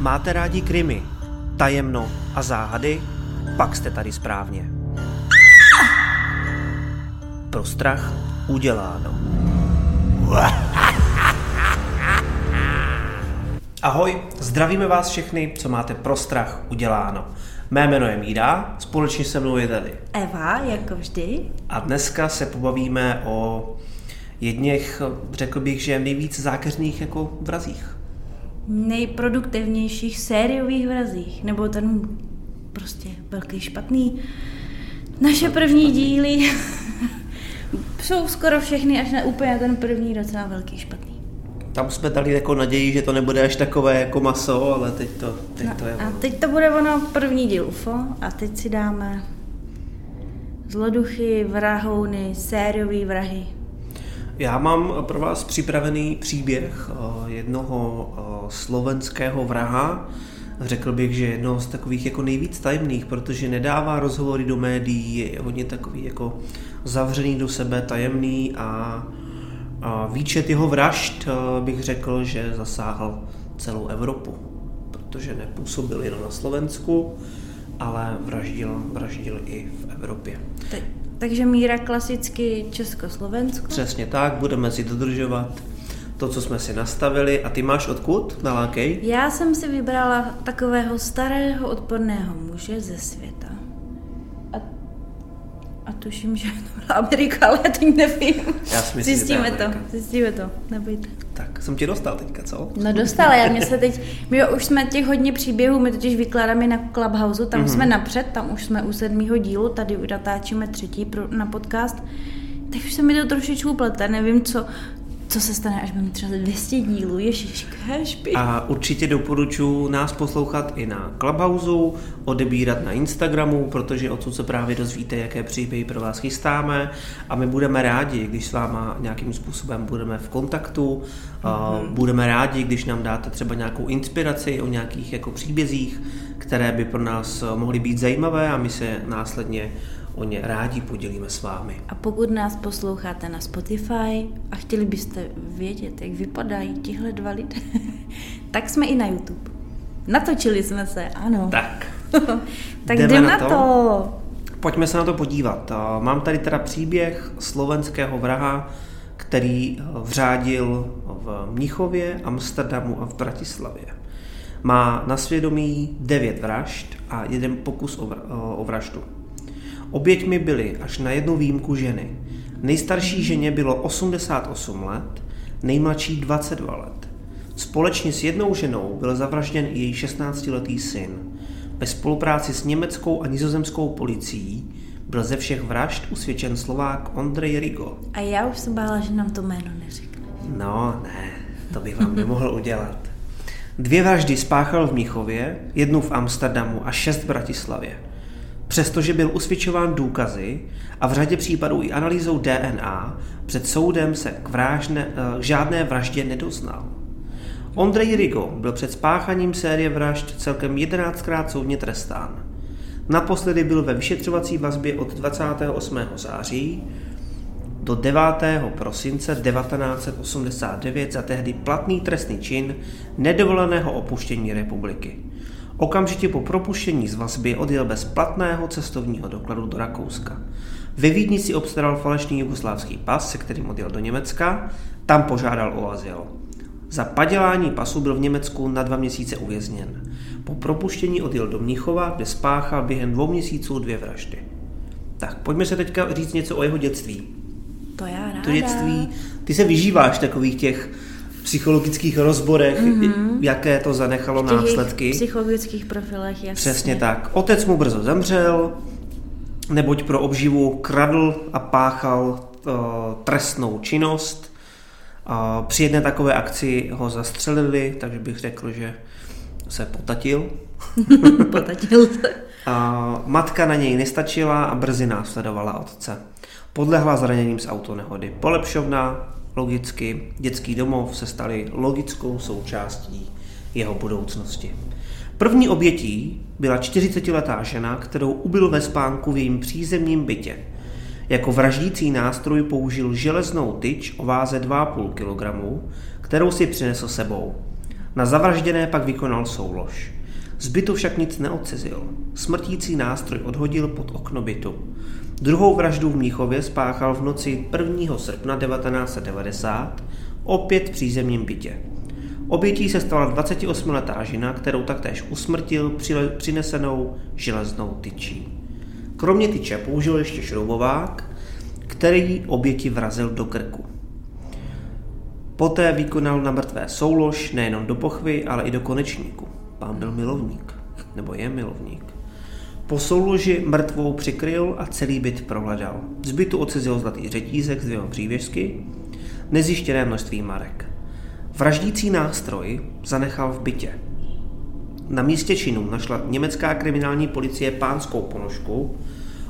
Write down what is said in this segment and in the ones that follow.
Máte rádi krimi, tajemno a záhady? Pak jste tady správně. Pro strach uděláno. Ahoj, zdravíme vás všechny, co máte pro strach uděláno. Mé jméno je Míra, společně se mnou je tady Eva, jako vždy. A dneska se pobavíme o jedněch, řekl bych, že nejvíc zákeřných jako vrazích. Nejproduktivnějších sériových vrazích, nebo ten prostě velký špatný. Naše první díly jsou skoro všechny až na úplně ten první docela velký špatný. Tam jsme dali jako naději, že to nebude až takové jako maso, ale teď to, teď No, to je... a teď to bude ono první díl UFO a teď si dáme zloduchy, vrahouny, sériový vrahy. Já mám pro vás připravený příběh eh, jednoho eh, slovenského vraha. Řekl bych, že jednoho z takových jako nejvíc tajemných, protože nedává rozhovory do médií, je hodně takový jako zavřený do sebe, tajemný a, a výčet jeho vražd eh, bych řekl, že zasáhl celou Evropu, protože nepůsobil jen na Slovensku, ale vraždil, vraždil i v Evropě. Te- takže míra klasicky Československo. Přesně tak, budeme si dodržovat to, co jsme si nastavili. A ty máš odkud? Nalákej. Já jsem si vybrala takového starého odporného muže ze světa. A, tuším, že to byla Amerika, ale já teď nevím. Já si myslím, zjistíme to, zjistíme to, nebojte. Tak, jsem tě dostal teďka, co? No dostala, já mě se teď, my už jsme těch hodně příběhů, my totiž vykládáme na Clubhouse, tam mm-hmm. jsme napřed, tam už jsme u sedmého dílu, tady natáčíme třetí pro, na podcast, tak už se mi to trošičku plete, nevím, co, co se stane, až budeme třeba 200 dílů, ježiš, kéšpi. A určitě doporučuji nás poslouchat i na Clubhouse, odebírat na Instagramu, protože odsud se právě dozvíte, jaké příběhy pro vás chystáme a my budeme rádi, když s váma nějakým způsobem budeme v kontaktu, mm-hmm. budeme rádi, když nám dáte třeba nějakou inspiraci o nějakých jako příbězích, které by pro nás mohly být zajímavé a my se následně o ně rádi podělíme s vámi. A pokud nás posloucháte na Spotify a chtěli byste vědět, jak vypadají tihle dva lidé, tak jsme i na YouTube. Natočili jsme se, ano. Tak, tak jdeme jdem na to. to. Pojďme se na to podívat. Mám tady teda příběh slovenského vraha, který vřádil v Mnichově, Amsterdamu a v Bratislavě. Má na svědomí devět vražd a jeden pokus o, o vraždu. Oběťmi byly až na jednu výjimku ženy. Nejstarší ženě bylo 88 let, nejmladší 22 let. Společně s jednou ženou byl zavražděn i její 16-letý syn. Ve spolupráci s německou a nizozemskou policií byl ze všech vražd usvědčen Slovák Ondrej Rigo. A já už jsem bála, že nám to jméno neřekne. No, ne, to bych vám nemohl udělat. Dvě vraždy spáchal v Mnichově, jednu v Amsterdamu a šest v Bratislavě. Přestože byl usvědčován důkazy a v řadě případů i analýzou DNA, před soudem se k vražne, eh, žádné vraždě nedoznal. Ondrej Rigo byl před spáchaním série vražd celkem 11krát soudně trestán. Naposledy byl ve vyšetřovací vazbě od 28. září do 9. prosince 1989 za tehdy platný trestný čin nedovoleného opuštění republiky. Okamžitě po propuštění z vazby odjel bez platného cestovního dokladu do Rakouska. Ve Vídni si obstaral falešný jugoslávský pas, se kterým odjel do Německa, tam požádal o azyl. Za padělání pasu byl v Německu na dva měsíce uvězněn. Po propuštění odjel do Mnichova, kde spáchal během dvou měsíců dvě vraždy. Tak, pojďme se teďka říct něco o jeho dětství. To já ráda. To dětství, ty se vyžíváš takových těch psychologických rozborech, mm-hmm. jaké to zanechalo V těch následky. psychologických profilech, jasně. Přesně tak. Otec mu brzo zemřel, neboť pro obživu kradl a páchal uh, trestnou činnost. Uh, při jedné takové akci ho zastřelili, takže bych řekl, že se potatil. Potatil se. A matka na něj nestačila a brzy následovala otce. Podlehla zraněním z autonehody. Polepšovna, logicky, dětský domov se staly logickou součástí jeho budoucnosti. První obětí byla 40-letá žena, kterou ubil ve spánku v jejím přízemním bytě. Jako vraždící nástroj použil železnou tyč o váze 2,5 kg, kterou si přinesl sebou. Na zavražděné pak vykonal soulož. Z bytu však nic neodcizil. Smrtící nástroj odhodil pod okno bytu. Druhou vraždu v Mnichově spáchal v noci 1. srpna 1990 opět v přízemním bytě. Obětí se stala 28-letá žena, kterou taktéž usmrtil přinesenou železnou tyčí. Kromě tyče použil ještě šroubovák, který oběti vrazil do krku. Poté vykonal na mrtvé soulož nejenom do pochvy, ale i do konečníku. Pán byl milovník, nebo je milovník. Po souloži mrtvou přikryl a celý byt prohledal. Z bytu odcizil zlatý řetízek s dvěma přívěžky, nezjištěné množství marek. Vraždící nástroj zanechal v bytě. Na místě činu našla německá kriminální policie pánskou ponožku,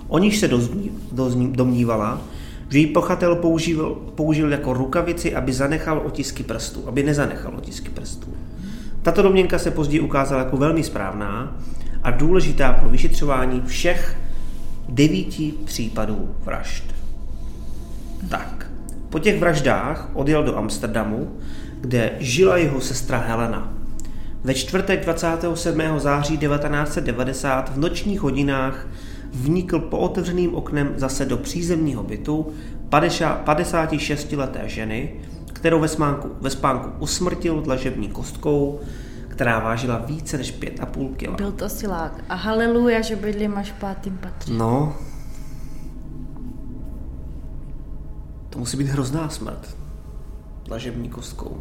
o níž se dozní, dozní, domnívala, že ji pochatel použil, použil jako rukavici, aby zanechal otisky prstů, aby nezanechal otisky prstů. Tato domněnka se později ukázala jako velmi správná a důležitá pro vyšetřování všech devíti případů vražd. Tak, po těch vraždách odjel do Amsterdamu, kde žila jeho sestra Helena. Ve čtvrtek 27. září 1990 v nočních hodinách vnikl po otevřeným oknem zase do přízemního bytu 56-leté ženy, kterou ve, smánku, ve spánku usmrtil dlažební kostkou, která vážila více než 5,5 kg. Byl to silák. A haleluja, že bydlím až v pátým patře. No, to musí být hrozná smrt. Dlažební kostkou.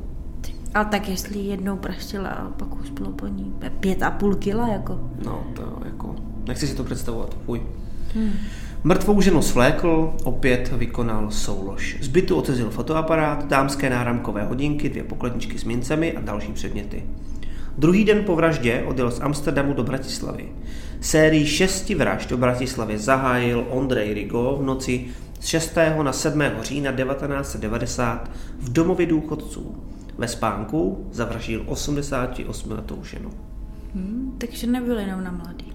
A tak jestli jednou praštila a pak už bylo po ní pět a půl kila, jako. No, to jako, nechci si to představovat, fuj. Hmm. Mrtvou ženu svlékl, opět vykonal soulož. Z bytu otezil fotoaparát, dámské náramkové hodinky, dvě pokladničky s mincemi a další předměty. Druhý den po vraždě odjel z Amsterdamu do Bratislavy. Sérii šesti vražd do Bratislavy zahájil Ondrej Rigo v noci z 6. na 7. října 1990 v domově důchodců. Ve spánku zavraždil 88-letou ženu. Hmm, takže nebyl jenom na mladý.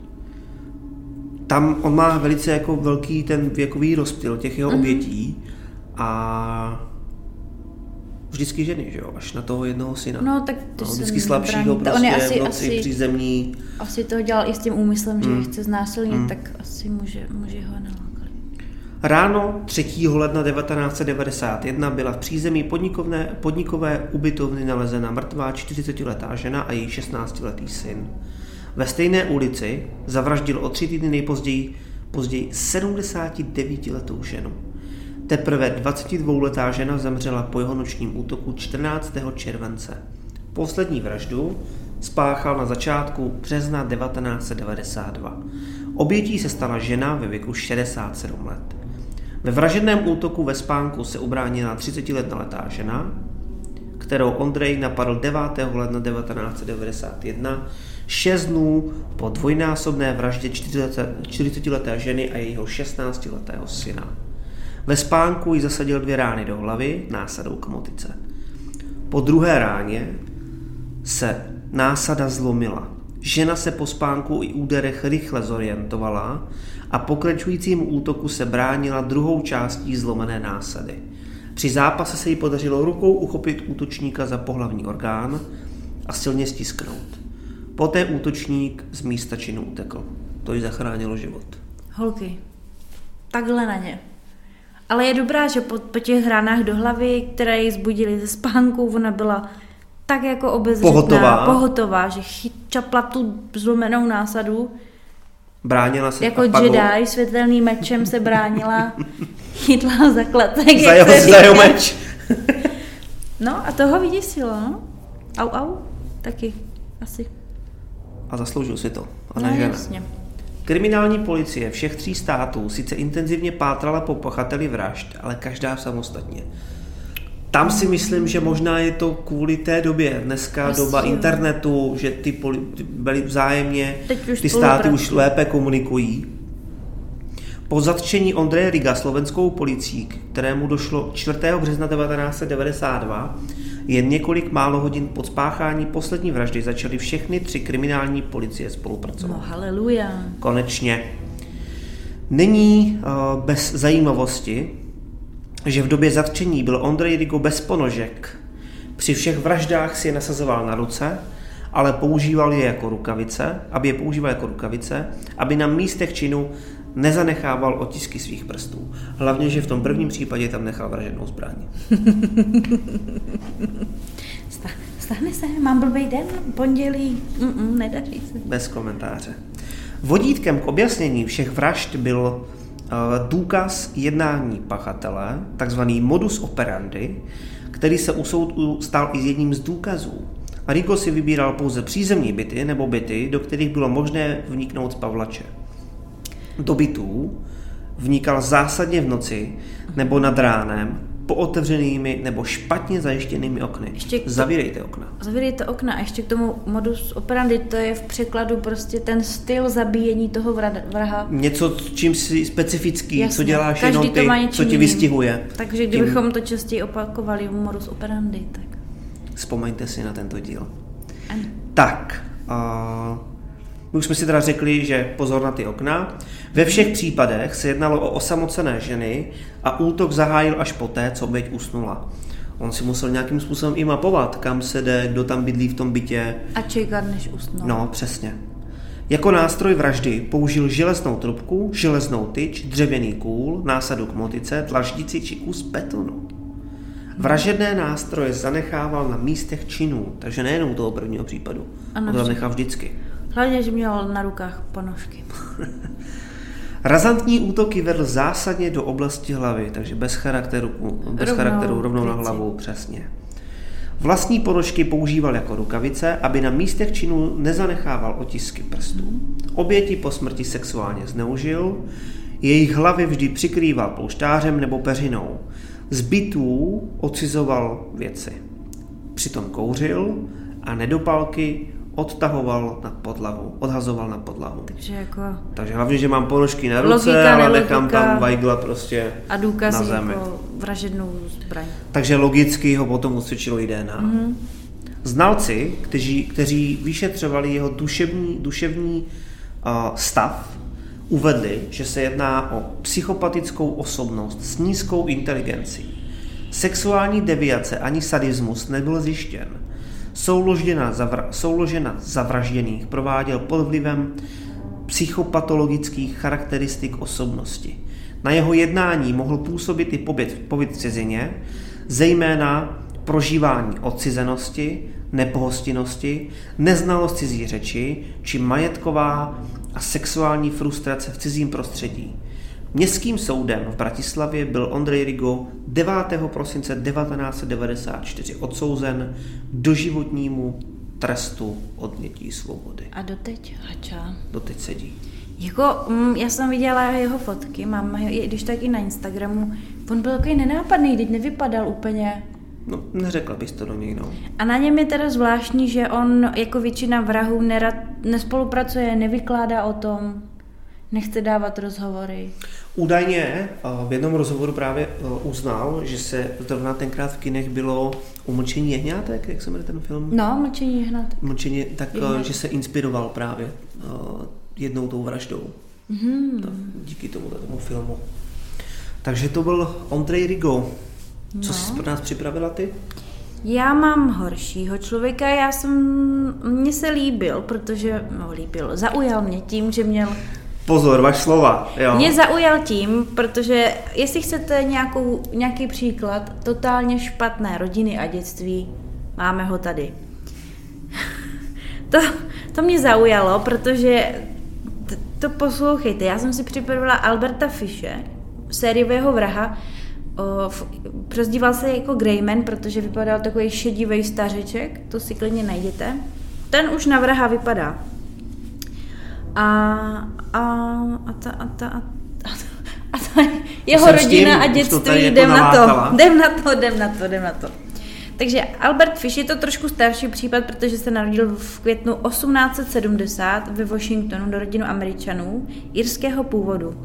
Tam on má velice jako velký ten věkový rozptyl těch jeho mm-hmm. obětí a vždycky ženy, že jo, až na toho jednoho syna. No, tak to no, vždycky slabšího prostě on je asi, v noci asi, přízemní. Asi to dělal i s tím úmyslem, že mm. chce znásilnit, mm. tak asi může, může ho nalákali. Ráno 3. ledna 1991 byla v přízemí podnikové, podnikové ubytovny nalezena mrtvá 40-letá žena a její 16-letý syn. Ve stejné ulici zavraždil o tři týdny nejpozději později 79-letou ženu. Teprve 22-letá žena zemřela po jeho nočním útoku 14. července. Poslední vraždu spáchal na začátku března 1992. Obětí se stala žena ve věku 67 let. Ve vražedném útoku ve spánku se ubránila 30-letá žena, kterou Ondrej napadl 9. ledna 1991, 6 dnů po dvojnásobné vraždě 40-leté ženy a jejího 16-letého syna. Ve spánku jí zasadil dvě rány do hlavy násadou kmotice. Po druhé ráně se násada zlomila. Žena se po spánku i úderech rychle zorientovala a pokračujícím útoku se bránila druhou částí zlomené násady. Při zápase se jí podařilo rukou uchopit útočníka za pohlavní orgán a silně stisknout. Poté útočník z místa činu utekl. To jí zachránilo život. Holky, takhle na ně. Ale je dobrá, že po, po těch hranách do hlavy, které ji zbudili ze spánku, ona byla tak jako obezřetná, pohotová, pohotová že chyčapla tu zlomenou násadu. Bránila se. Jako Jedi světelným mečem se bránila, chytla za kletek. Za jeho, za jeho meč. no a toho vyděsilo, no. Au, au, taky, asi. A zasloužil si to. A no. Jasně. Kriminální policie všech tří států sice intenzivně pátrala po pachateli vražd, ale každá samostatně. Tam si myslím, že možná je to kvůli té době. Dneska Asi doba internetu, že ty poli- byly vzájemně, ty státy už lépe komunikují. Po zatčení Ondreje Riga slovenskou policií, kterému došlo 4. března 1992, jen několik málo hodin po spáchání poslední vraždy začaly všechny tři kriminální policie spolupracovat. No, haleluja. Konečně. Není uh, bez zajímavosti, že v době zatčení byl Ondrej Rigo bez ponožek. Při všech vraždách si je nasazoval na ruce, ale používal je jako rukavice, aby je používal jako rukavice, aby na místech činu nezanechával otisky svých prstů. Hlavně, že v tom prvním případě tam nechal vraženou zbraň. Stane se, mám blbý den, pondělí, Mm-mm, nedaří se. Bez komentáře. Vodítkem k objasnění všech vražd byl uh, důkaz jednání pachatele, takzvaný modus operandi, který se u soudu stal i jedním z důkazů. Rico si vybíral pouze přízemní byty nebo byty, do kterých bylo možné vniknout z Pavlače. Do bytů vnikal zásadně v noci nebo nad ránem pootevřenými nebo špatně zajištěnými okny. Ještě to- Zavírejte okna. Zavírejte okna a ještě k tomu modus operandi, to je v překladu prostě ten styl zabíjení toho vra- vraha. Něco, čím si specifický, Jasně. co děláš Každý jenom to ty, má co ti vystihuje. Takže Tím- kdybychom to častěji opakovali, modus operandi, tak Vzpomeňte si na tento díl. ano. Tak, uh, my už jsme si teda řekli, že pozor na ty okna. Ve všech případech se jednalo o osamocené ženy a útok zahájil až poté, co oběť usnula. On si musel nějakým způsobem i mapovat, kam se jde, kdo tam bydlí v tom bytě. A čekat, než usnou. No, přesně. Jako nástroj vraždy použil železnou trubku, železnou tyč, dřevěný kůl, násadu k motice, tlačdici či kus betonu. Vražedné nástroje zanechával na místech činů, takže nejenom u toho prvního případu. Ano, On to tam vždy. nechal vždycky. Hlavně, že měl na rukách ponožky. Razantní útoky vedl zásadně do oblasti hlavy, takže bez charakteru, bez Rovnou charakteru rovnou na hlavu, přesně. Vlastní ponožky používal jako rukavice, aby na místech činu nezanechával otisky prstů. Oběti po smrti sexuálně zneužil, jejich hlavy vždy přikrýval polštářem nebo peřinou. Z bytů odcizoval věci. Přitom kouřil a nedopalky odtahoval na podlahu, odhazoval na podlahu. Takže jako Takže hlavně, že mám ponožky na ruce, Logika, ale nechám tam vajgla prostě a na důkazy zemi. jako vražednou zbraň. Takže logicky ho potom usvědčilo i DNA. Mhm. Mm-hmm. Znalci, kteří, kteří vyšetřovali jeho duševní, duševní uh, stav, uvedli, že se jedná o psychopatickou osobnost s nízkou inteligencí. Sexuální deviace ani sadismus nebyl zjištěn. Souložena, zavra, souložena zavražděných prováděl pod vlivem psychopatologických charakteristik osobnosti. Na jeho jednání mohl působit i pobyt, pobyt v cizině, zejména prožívání odcizenosti, nepohostinnosti, neznalost cizí řeči či majetková a sexuální frustrace v cizím prostředí. Městským soudem v Bratislavě byl Ondrej Rigo 9. prosince 1994 odsouzen doživotnímu trestu odnětí svobody. A doteď hačá. Doteď sedí. Jako, mm, já jsem viděla jeho fotky, mám ho, i když tak i na Instagramu. On byl takový nenápadný, teď nevypadal úplně. No, neřekla bys to do něj, no. A na něm je teda zvláštní, že on jako většina vrahů nerad, nespolupracuje, nevykládá o tom, nechce dávat rozhovory. Údajně eh, v jednom rozhovoru právě eh, uznal, že se zrovna tenkrát v kinech bylo umlčení jehňátek, jak se jmenuje ten film? No, mlčení hnat. Umlčení, tak eh, Jehňátek. že se inspiroval právě jednou tou vraždou. To, díky tomu, tomu filmu. Takže to byl Ondrej Rigo. Co No. jsi pro nás připravila ty? Já mám horšího člověka, já jsem, mně se líbil, protože, no líbil, zaujal mě tím, že měl Pozor, vaš slova. Jo. Mě zaujal tím, protože jestli chcete nějakou, nějaký příklad totálně špatné rodiny a dětství, máme ho tady. To, to mě zaujalo, protože to poslouchejte, já jsem si připravila Alberta Fische, sériového vraha, o, v- přezdíval se jako Greyman, protože vypadal takový šedivý stařeček, to si klidně najděte. Ten už na vraha vypadá. A, a, a ta, a ta, a ta, a ta jeho rodina tím, a dětství, jako jdem na to, jdem na to, jdem na to, jdem na to. Takže Albert Fish je to trošku starší případ, protože se narodil v květnu 1870 ve Washingtonu do rodinu Američanů irského původu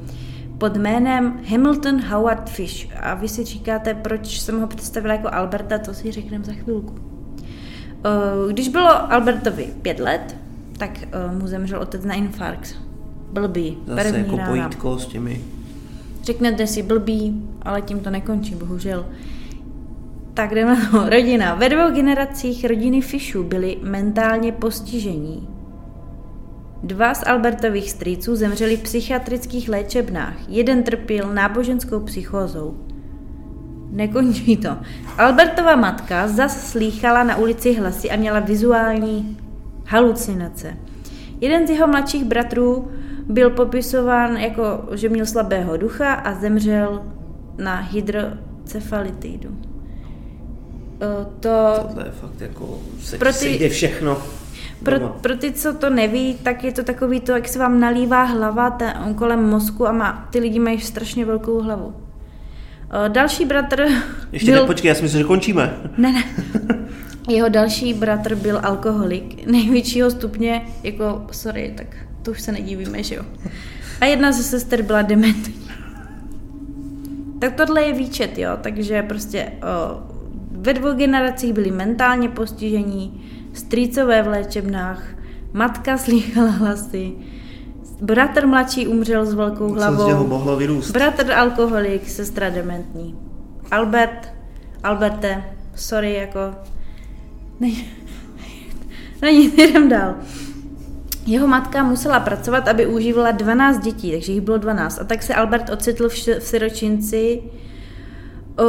pod jménem Hamilton Howard Fish. A vy si říkáte, proč jsem ho představila jako Alberta, to si řekneme za chvilku. Eh, Když bylo Albertovi pět let, tak eh, mu zemřel otec na infarkt. Blbý, Zase první jako rána. pojítko s těmi. Řeknete si blbý, ale tím to nekončí, bohužel. Tak jdeme na to. Rodina. Ve dvou generacích rodiny Fishů byli mentálně postižení. Dva z Albertových strýců zemřeli v psychiatrických léčebnách. Jeden trpěl náboženskou psychózou. Nekončí to. Albertova matka zas slýchala na ulici hlasy a měla vizuální halucinace. Jeden z jeho mladších bratrů byl popisován jako, že měl slabého ducha a zemřel na hydrocefalitidu. Eh, To, Tohle je fakt jako, se Pro ty- sejde všechno. pro, doma. pro ty, co to neví, tak je to takový to, jak se vám nalívá hlava ten, kolem mozku a má, ty lidi mají strašně velkou hlavu. Eh, Další bratr Ještě byl... ne, počkej, já si myslím, že končíme. Ne, ne. Jeho další bratr byl alkoholik největšího stupně, jako, sorry, tak to už se nedívíme, že jo. A jedna ze sester byla dementní. Tak tohle je výčet, jo, takže prostě o, ve dvou generacích byli mentálně postižení, strýcové v léčebnách, matka slýchala hlasy, bratr mladší umřel s velkou Co z hlavou. něho mohlo vyrůst? Bratr alkoholik, sestra dementní. Albert, Alberte, sorry, jako... Ne, není, jdem dál. Jeho matka musela pracovat, aby užívala 12 dětí, takže jich bylo 12. A tak se Albert ocitl v, v siročinci o,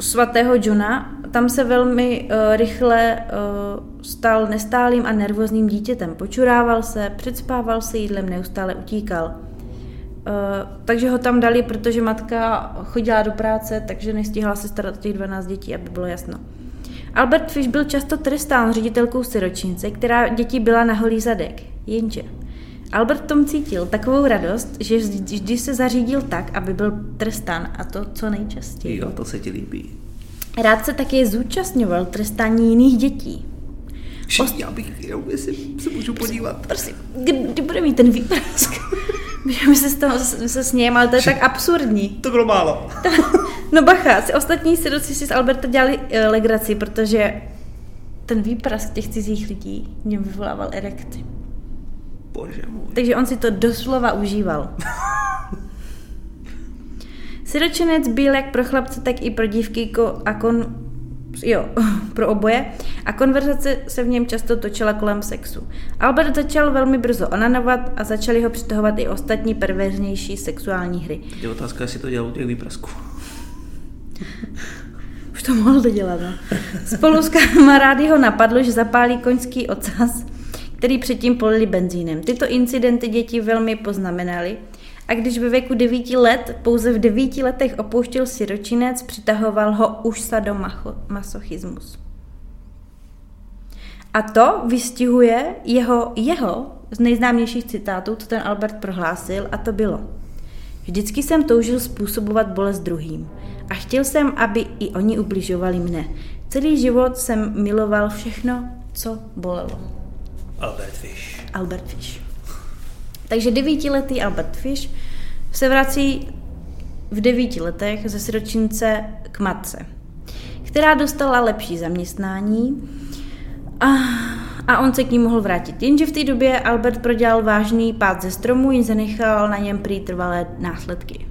svatého Johna. Tam se velmi o, rychle o, stal nestálým a nervózním dítětem. Počurával se, předspával se jídlem, neustále utíkal. Uh, takže ho tam dali, protože matka chodila do práce, takže nestihla se starat o těch 12 dětí, aby bylo jasno. Albert Fish byl často trestán ředitelkou siročince, která děti byla na holý zadek. Jenže Albert tom cítil takovou radost, že vždy se zařídil tak, aby byl trestán a to co nejčastěji. Jo, to se ti líbí. Rád se také zúčastňoval trestání jiných dětí. Všichni, já bych jenom, jestli se můžu podívat. Prosím, kdy, kdy bude mít ten výprask? My se, z toho, se smějeme, ale to je tak absurdní. To bylo málo. No bacha, si ostatní siroci si z Alberta dělali uh, legraci, protože ten výprask těch cizích lidí něm vyvolával erekty. Bože můj. Takže on si to doslova užíval. Siročenec byl jak pro chlapce, tak i pro dívky a kon... Jo, pro oboje. A konverzace se v něm často točila kolem sexu. Albert začal velmi brzo onanovat a začali ho přitahovat i ostatní perverznější sexuální hry. Teď je otázka, jestli to dělal u těch výprasků. Už to mohl to dělat, no. Spolu s kamarády ho napadlo, že zapálí koňský ocas, který předtím polili benzínem. Tyto incidenty děti velmi poznamenaly a když ve věku devíti let, pouze v devíti letech opouštěl siročinec, přitahoval ho už sadomasochismus. A to vystihuje jeho, jeho z nejznámějších citátů, co ten Albert prohlásil, a to bylo. Vždycky jsem toužil způsobovat bolest druhým a chtěl jsem, aby i oni ubližovali mne. Celý život jsem miloval všechno, co bolelo. Albert Fish. Albert Fish. Takže devítiletý Albert Fish se vrací v devíti letech ze siročince k matce, která dostala lepší zaměstnání a, a on se k ní mohl vrátit. Jenže v té době Albert prodělal vážný pád ze stromu, jen zanechal na něm prý trvalé následky.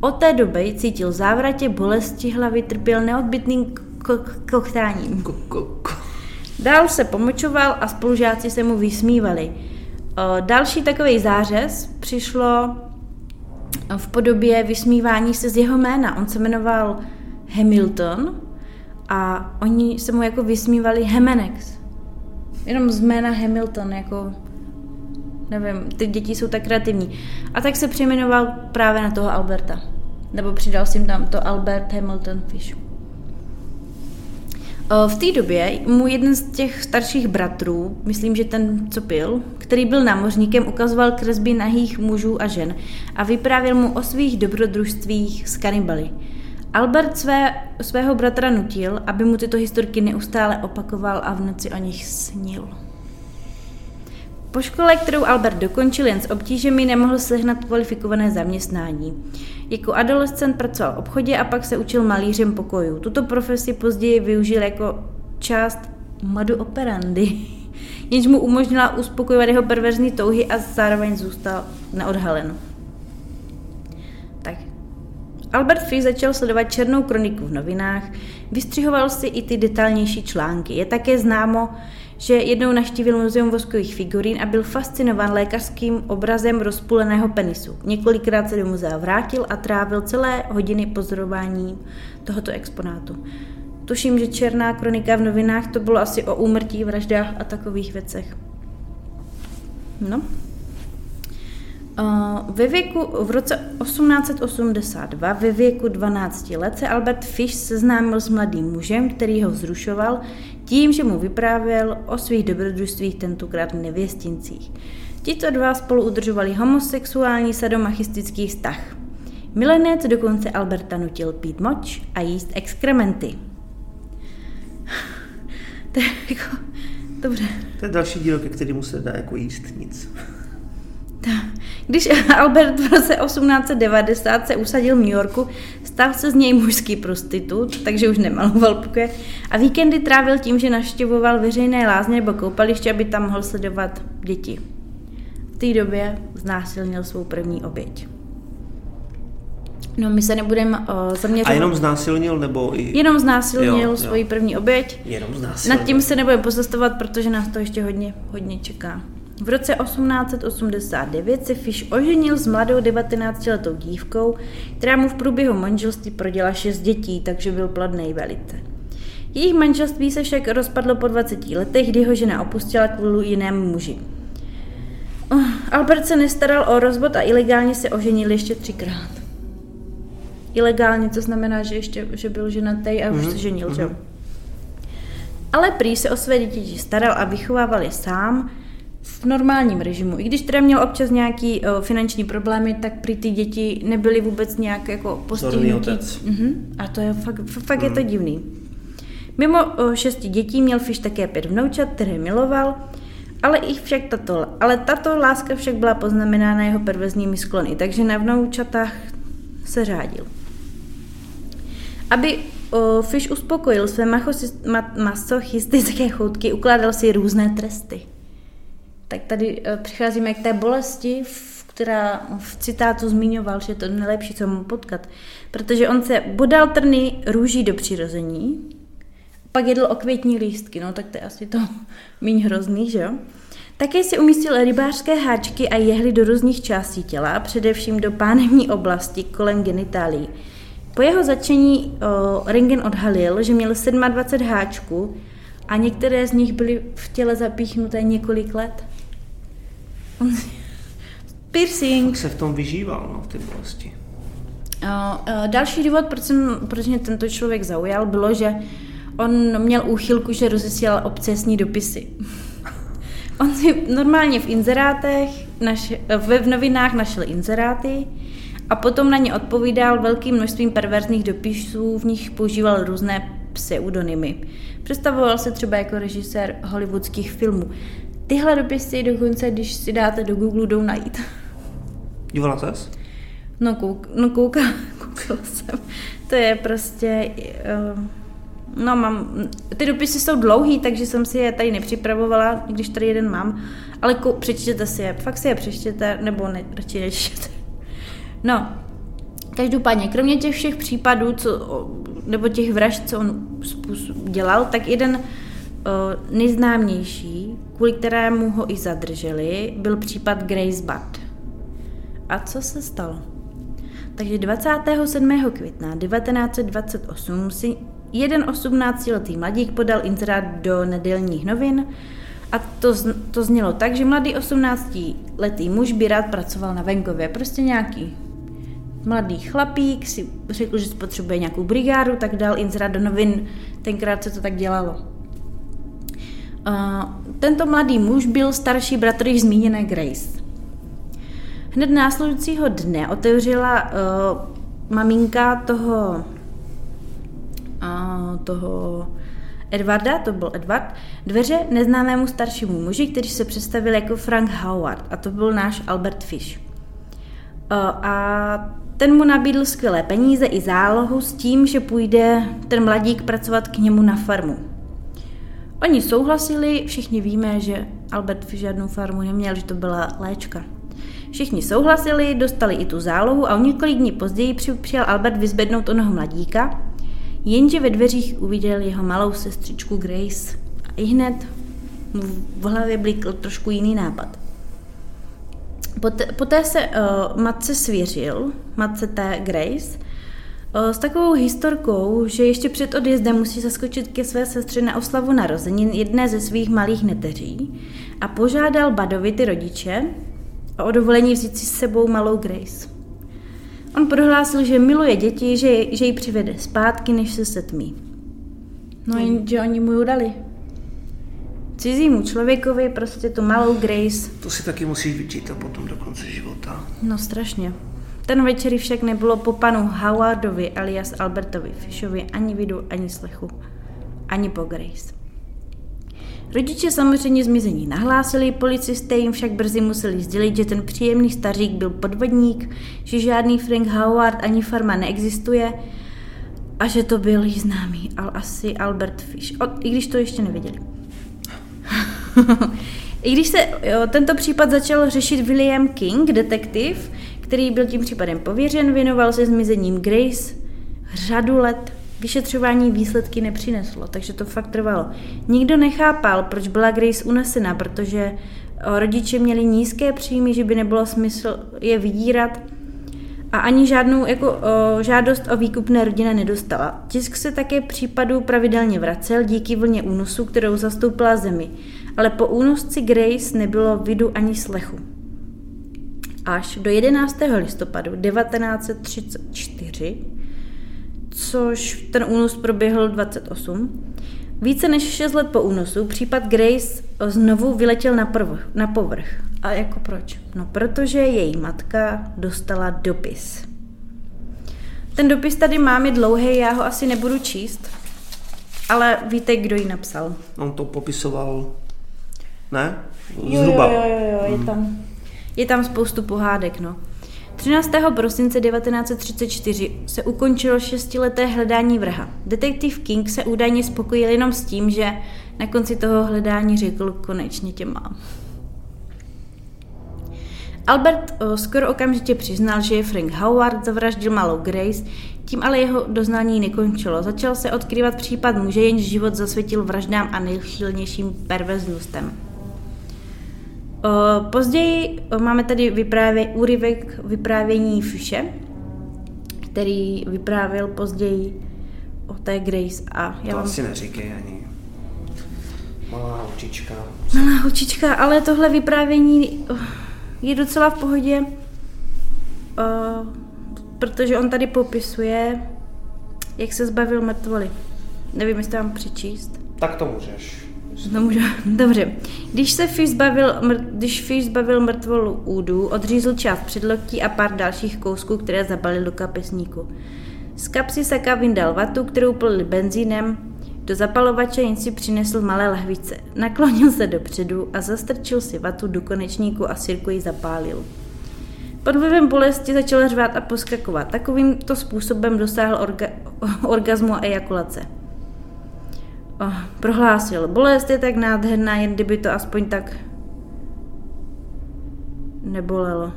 Od té doby cítil závratě, bolesti hlavy, trpěl neodbitným ko- koktáním. Ko, ko, ko. Dál se pomočoval a spolužáci se mu vysmívali. O, Další takový zářez přišlo v podobě vysmívání se z jeho jména. On se jmenoval Hamilton a oni se mu jako vysmívali Hemenex. Jenom z jména Hamilton, jako nevím, ty děti jsou tak kreativní. A tak se přejmenoval právě na toho Alberta. Nebo přidal si tam to Albert Hamilton Fish. O, V té době mu jeden z těch starších bratrů, myslím, že ten, co pil, který byl námořníkem, ukazoval kresby nahých mužů a žen a vyprávěl mu o svých dobrodružstvích s kanibaly. Albert své, svého bratra nutil, aby mu tyto historky neustále opakoval a v noci o nich snil. Po škole, kterou Albert dokončil jen s obtížemi, nemohl sehnat kvalifikované zaměstnání. Jako adolescent pracoval v obchodě a pak se učil malířem pokojů. Tuto profesi později využil jako část modu operandy, jenž mu umožnila uspokojovat jeho perverzní touhy a zároveň zůstal neodhalen. Tak. Albert Fish začal sledovat černou kroniku v novinách, Vystřihoval si i ty detailnější články. Je také známo, že jednou naštívil muzeum voskových figurín a byl fascinován lékařským obrazem rozpuleného penisu. Několikrát se do muzea vrátil a trávil celé hodiny pozorováním tohoto exponátu. Tuším, že černá kronika v novinách to bylo asi o úmrtí, vraždách a takových věcech. No. Ve věku, v roce 1882, ve věku 12 let, se Albert Fish seznámil s mladým mužem, který ho vzrušoval tím, že mu vyprávěl o svých dobrodružstvích, tentokrát nevěstincích. Tito dva spolu udržovali homosexuální sadomachistický vztah. Milenec dokonce Alberta nutil pít moč a jíst exkrementy. to je jako... Dobře. To je další díl, ke kterému se dá jako jíst nic. Když Albert v roce 1890 se usadil v New Yorku, stal se z něj mužský prostitut, takže už nemaloval pokoje a víkendy trávil tím, že naštěvoval veřejné lázně nebo koupaliště, aby tam mohl sledovat děti. V té době znásilnil svou první oběť. No, my se nebudeme uh, zaměřovat. A jenom znásilnil nebo i... Jenom znásilnil jo, svoji jo. první oběť. Jenom znásilnil. Nad tím se nebudeme pozastavovat, protože nás to ještě hodně, hodně čeká. V roce 1889 se Fish oženil s mladou 19-letou dívkou, která mu v průběhu manželství proděla šest dětí, takže byl plodný velice. Jejich manželství se však rozpadlo po 20 letech, kdy ho žena opustila kvůli jinému muži. Oh, Albert se nestaral o rozvod a ilegálně se oženil ještě třikrát. Ilegálně, to znamená, že ještě že byl ženatý a už mm-hmm. se ženil, mm-hmm. že? Mhm. Ale prý se o své děti staral a vychovával je sám, v normálním režimu. I když teda měl občas nějaký uh, finanční problémy, tak prý ty děti nebyly vůbec nějak jako postihnutí. Uh-huh. A to je fakt, fakt uh je to mhm. divný. Mimo uh, šesti dětí měl Fish také pět vnoučat, které miloval, ale i však tato, ale tato láska však byla poznamenána jeho pervezními sklony, takže na vnoučatách se řádil. Aby uh, Fish uspokojil své masochistické choutky, ukládal si různé tresty tak tady eh, přicházíme k té bolesti, která v citátu zmiňoval, že je to nejlepší, co mu potkat. Protože on se bodal trny růží do přirození, pak jedl okvětní lístky, no tak to je asi to méně hrozný, že jo? Také si umístil rybářské háčky a jehly do různých částí těla, především do pánevní oblasti kolem genitálí. Po jeho začení o, Ringen odhalil, že měl 27 háčků a některé z nich byly v těle zapíchnuté několik let. Piercing. Tak se v tom vyžíval, no, v té bolesti. Uh, další důvod, proč, jsem, proč mě tento člověk zaujal, bylo, že on měl úchylku, že rozesílal obcesní dopisy. on si normálně v inzerátech, naš, ve v novinách našel inzeráty a potom na ně odpovídal velkým množstvím perverzních dopisů, v nich používal různé pseudonymy. Představoval se třeba jako režisér hollywoodských filmů. Tyhle dopisy dokonce, když si dáte do Google, jdou najít. Dívala ses? No, kouk, no kouka, koukala jsem. To je prostě... Uh, no mám... Ty dopisy jsou dlouhý, takže jsem si je tady nepřipravovala, když tady jeden mám. Ale kou, přečtěte si je. Fakt si je přečtěte, nebo ne, radši nečtěte. No, Každopádně, kromě těch všech případů, co, nebo těch vražd, co on dělal, tak jeden nejznámější, kvůli kterému ho i zadrželi, byl případ Grace Budd. A co se stalo? Takže 27. května 1928 si jeden 18-letý mladík podal inzerát do nedělních novin a to, to znělo tak, že mladý 18-letý muž by rád pracoval na venkově, prostě nějaký mladý chlapík si řekl, že potřebuje nějakou brigádu, tak dal inzerát do novin, tenkrát se to tak dělalo. Tento mladý muž byl starší bratr již zmíněné Grace. Hned následujícího dne otevřela uh, maminka toho, uh, toho Edwarda, to byl Edward, dveře neznámému staršímu muži, který se představil jako Frank Howard a to byl náš Albert Fish. Uh, a ten mu nabídl skvělé peníze i zálohu s tím, že půjde ten mladík pracovat k němu na farmu. Oni souhlasili, všichni víme, že Albert žádnou farmu neměl, že to byla léčka. Všichni souhlasili, dostali i tu zálohu a o několik dní později přijel Albert vyzbednout onoho mladíka. Jenže ve dveřích uviděl jeho malou sestřičku Grace a i hned v hlavě blikl trošku jiný nápad. Poté, poté se uh, matce svěřil, matce té Grace, s takovou historkou, že ještě před odjezdem musí zaskočit ke své sestře na oslavu narozenin jedné ze svých malých neteří a požádal Badovi ty rodiče o dovolení vzít si s sebou malou Grace. On prohlásil, že miluje děti, že, že ji přivede zpátky, než se setmí. No jenže oni mu ji dali. Cizímu člověkovi prostě tu malou Grace. To si taky musíš vyčítat potom do konce života. No strašně. Ten večer však nebylo po panu Howardovi alias Albertovi Fishovi ani vidu, ani slechu. Ani po Grace. Rodiče samozřejmě zmizení nahlásili, policisté jim však brzy museli sdělit, že ten příjemný stařík byl podvodník, že žádný Frank Howard ani farma neexistuje a že to byl jí známý, ale asi Albert Fish, o, i když to ještě nevěděli. I když se jo, tento případ začal řešit William King, detektiv, který byl tím případem pověřen, věnoval se zmizením Grace řadu let. Vyšetřování výsledky nepřineslo, takže to fakt trvalo. Nikdo nechápal, proč byla Grace unesena, protože rodiče měli nízké příjmy, že by nebylo smysl je vydírat a ani žádnou jako, o, žádost o výkupné rodina nedostala. Tisk se také případů pravidelně vracel díky vlně únosu, kterou zastoupila zemi, ale po únosci Grace nebylo vidu ani slechu. Až do 11. listopadu 1934, což ten únos proběhl 28, více než 6 let po únosu případ Grace znovu vyletěl na, prv, na povrch. A jako proč? No protože její matka dostala dopis. Ten dopis tady mám, je dlouhý, já ho asi nebudu číst, ale víte, kdo ji napsal. On to popisoval, ne? Zhruba. Jo, jo, jo, jo, je, hmm. tam, je tam spoustu pohádek, no. 13. prosince 1934 se ukončilo šestileté hledání vrha. Detektiv King se údajně spokojil jenom s tím, že na konci toho hledání řekl, konečně tě mám. Albert o, skoro okamžitě přiznal, že Frank Howard zavraždil malou Grace, tím ale jeho doznání nekončilo. Začal se odkrývat případ muže, jenž život zasvětil vraždám a nejchylnějším perverznostem. Později máme tady vyprávě, úryvek vyprávění Fische, který vyprávěl později o té Grace. A já to vám... asi neříkej ani. Malá holčička. Malá holčička, ale tohle vyprávění je docela v pohodě, uh, protože on tady popisuje, jak se zbavil mrtvoly. Nevím, jestli vám přečíst. Tak to můžeš. No můžu. Dobře. Když se Fish zbavil, mr- když Fish zbavil mrtvolu údu, odřízl část předloktí a pár dalších kousků, které zabalil do kapesníku. Z kapsy Saka vyndal vatu, kterou plil benzínem, do zapalovače jen si přinesl malé lahvice. Naklonil se dopředu a zastrčil si vatu do konečníku a sirku ji zapálil. Pod vlivem bolesti začal řvát a poskakovat. Takovýmto způsobem dosáhl orga- orgazmu a ejakulace. Oh, prohlásil, bolest je tak nádherná, jen kdyby to aspoň tak nebolelo.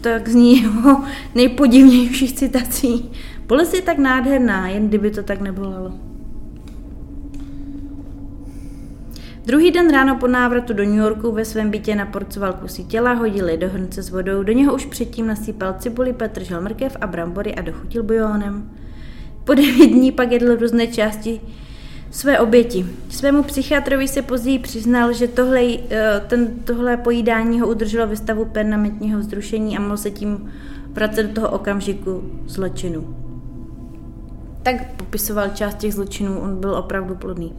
Tak zní jeho nejpodivnějších citací. Bolest je tak nádherná, jen kdyby to tak nebolelo. Druhý den ráno po návratu do New Yorku ve svém bytě naporcoval kusy těla, hodili do hrnce s vodou, do něho už předtím nasypal cibuli, petržel mrkev a brambory a dochutil bujónem. Po devět dní pak jedl různé části své oběti. Svému psychiatrovi se později přiznal, že tohle, eh, ten, tohle pojídání ho udrželo ve stavu permanentního vzrušení a mohl se tím vracet do toho okamžiku zločinu. Tak popisoval část těch zločinů, on byl opravdu plodný.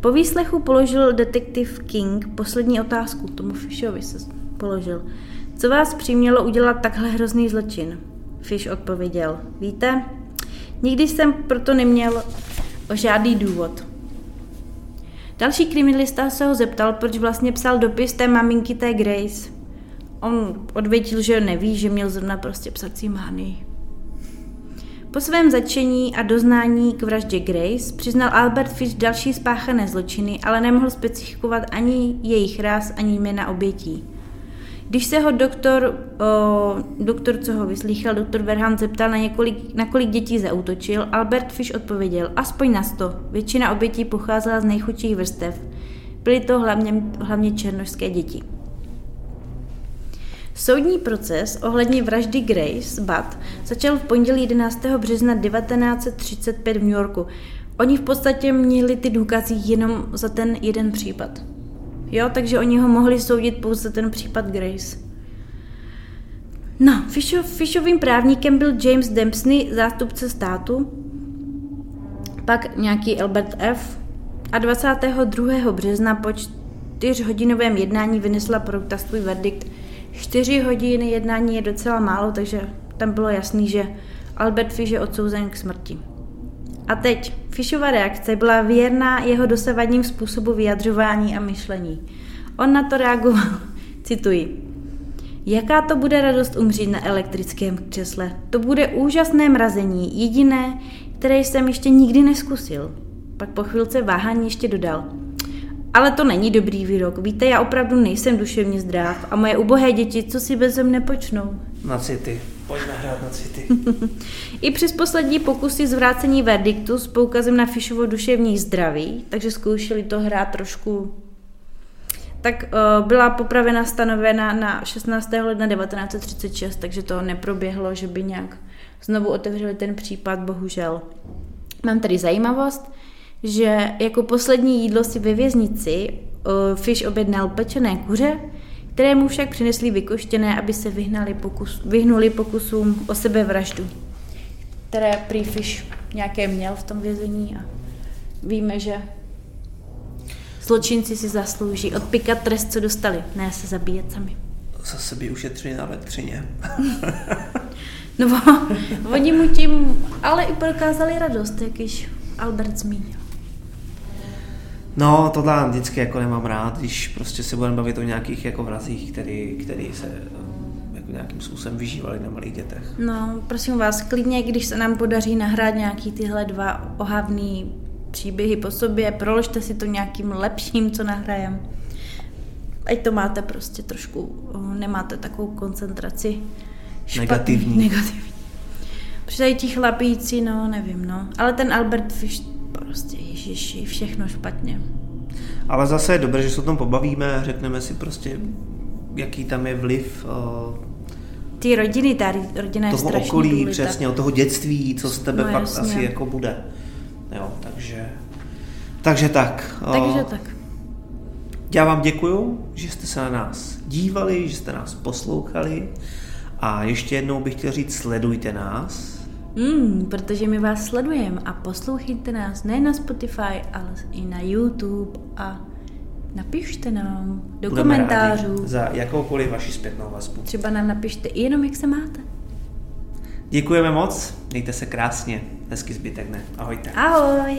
Po výslechu položil detektiv King poslední otázku, tomu Fishovi se položil. Co vás přimělo udělat takhle hrozný zločin? Fish odpověděl, víte, Nikdy jsem proto neměl žádný důvod. Další kriminalista se ho zeptal, proč vlastně psal dopis té maminky té Grace. On odvětil, že neví, že měl zrovna prostě psací mány. Po svém začení a doznání k vraždě Grace přiznal Albert Fish další spáchané zločiny, ale nemohl specifikovat ani jejich ráz, ani jména obětí. Když se ho doktor, o, doktor, co ho vyslýchal, doktor Verhan zeptal, na, několik, na kolik dětí zautočil, Albert Fish odpověděl, aspoň na sto. Většina obětí pocházela z nejchudších vrstev. Byly to hlavně, hlavně černožské děti. Soudní proces ohledně vraždy Grace Butt začal v pondělí 11. března 1935 v New Yorku. Oni v podstatě měli ty důkazy jenom za ten jeden případ. Jo, takže oni ho mohli soudit pouze ten případ Grace. No, Fishov, Fishovým právníkem byl James Dempsey, zástupce státu, pak nějaký Albert F. A 22. března po čtyřhodinovém jednání vynesla porota svůj verdikt. Čtyři hodiny jednání je docela málo, takže tam bylo jasný, že Albert Fish je odsouzen k smrti. A teď, Fishova reakce byla věrná jeho dosavadním způsobu vyjadřování a myšlení. On na to reagoval, cituji, Jaká to bude radost umřít na elektrickém křesle? To bude úžasné mrazení, jediné, které jsem ještě nikdy neskusil. Pak po chvilce váhání ještě dodal. Ale to není dobrý výrok. Víte, já opravdu nejsem duševně zdrav a moje ubohé děti, co si bez mne počnou. Na city. Pojďme hrát na city. I přes poslední pokusy zvrácení verdiktu s poukazem na Fishovo duševní zdraví, takže zkoušeli to hrát trošku tak uh, byla popravena stanovena na 16. ledna 1936, takže to neproběhlo, že by nějak znovu otevřeli ten případ, bohužel. Mám tady zajímavost, že jako poslední jídlo si ve věznici uh, Fish objednal pečené kuře, které mu však přinesli vykoštěné, aby se vyhnali pokus, vyhnuli pokusům o sebevraždu, které prý Fish nějaké měl v tom vězení a víme, že zločinci si zaslouží odpikat trest, co dostali, ne se zabíjet sami. Zase by ušetřili na elektřině. no, oni mu tím ale i prokázali radost, jak již Albert zmínil. No, to já vždycky jako nemám rád, když prostě se budeme bavit o nějakých jako vrazích, který, který se eh, jako nějakým způsobem vyžívali na malých dětech. No, prosím vás, klidně, když se nám podaří nahrát nějaký tyhle dva ohavný příběhy po sobě, proložte si to nějakým lepším, co nahrajem. Ať to máte prostě trošku, nemáte takovou koncentraci. Špatný, negativní. Negativní. Protože ti chlapíci, no nevím, no. Ale ten Albert Fish, prostě ježiši, všechno špatně. Ale zase je dobré, že se o tom pobavíme, řekneme si prostě, jaký tam je vliv uh, ty rodiny, ta rodina je toho strašně okolí, důležitá. přesně, od toho dětství, co z tebe No, fakt jasně. asi jako bude. Jo, takže, takže tak. Takže O, tak. Já vám děkuju, že jste se na nás dívali, že jste nás poslouchali a ještě jednou bych chtěl říct, sledujte nás. Mm, protože my vás sledujeme a poslouchejte nás ne na Spotify, ale i na YouTube a napište nám do Budeme komentářů. za jakoukoliv vaši zpětnou vazbu. Třeba nám napište i jenom, jak se máte. Děkujeme moc, mějte se krásně, hezky zbytek dne. Ahojte. Ahoj!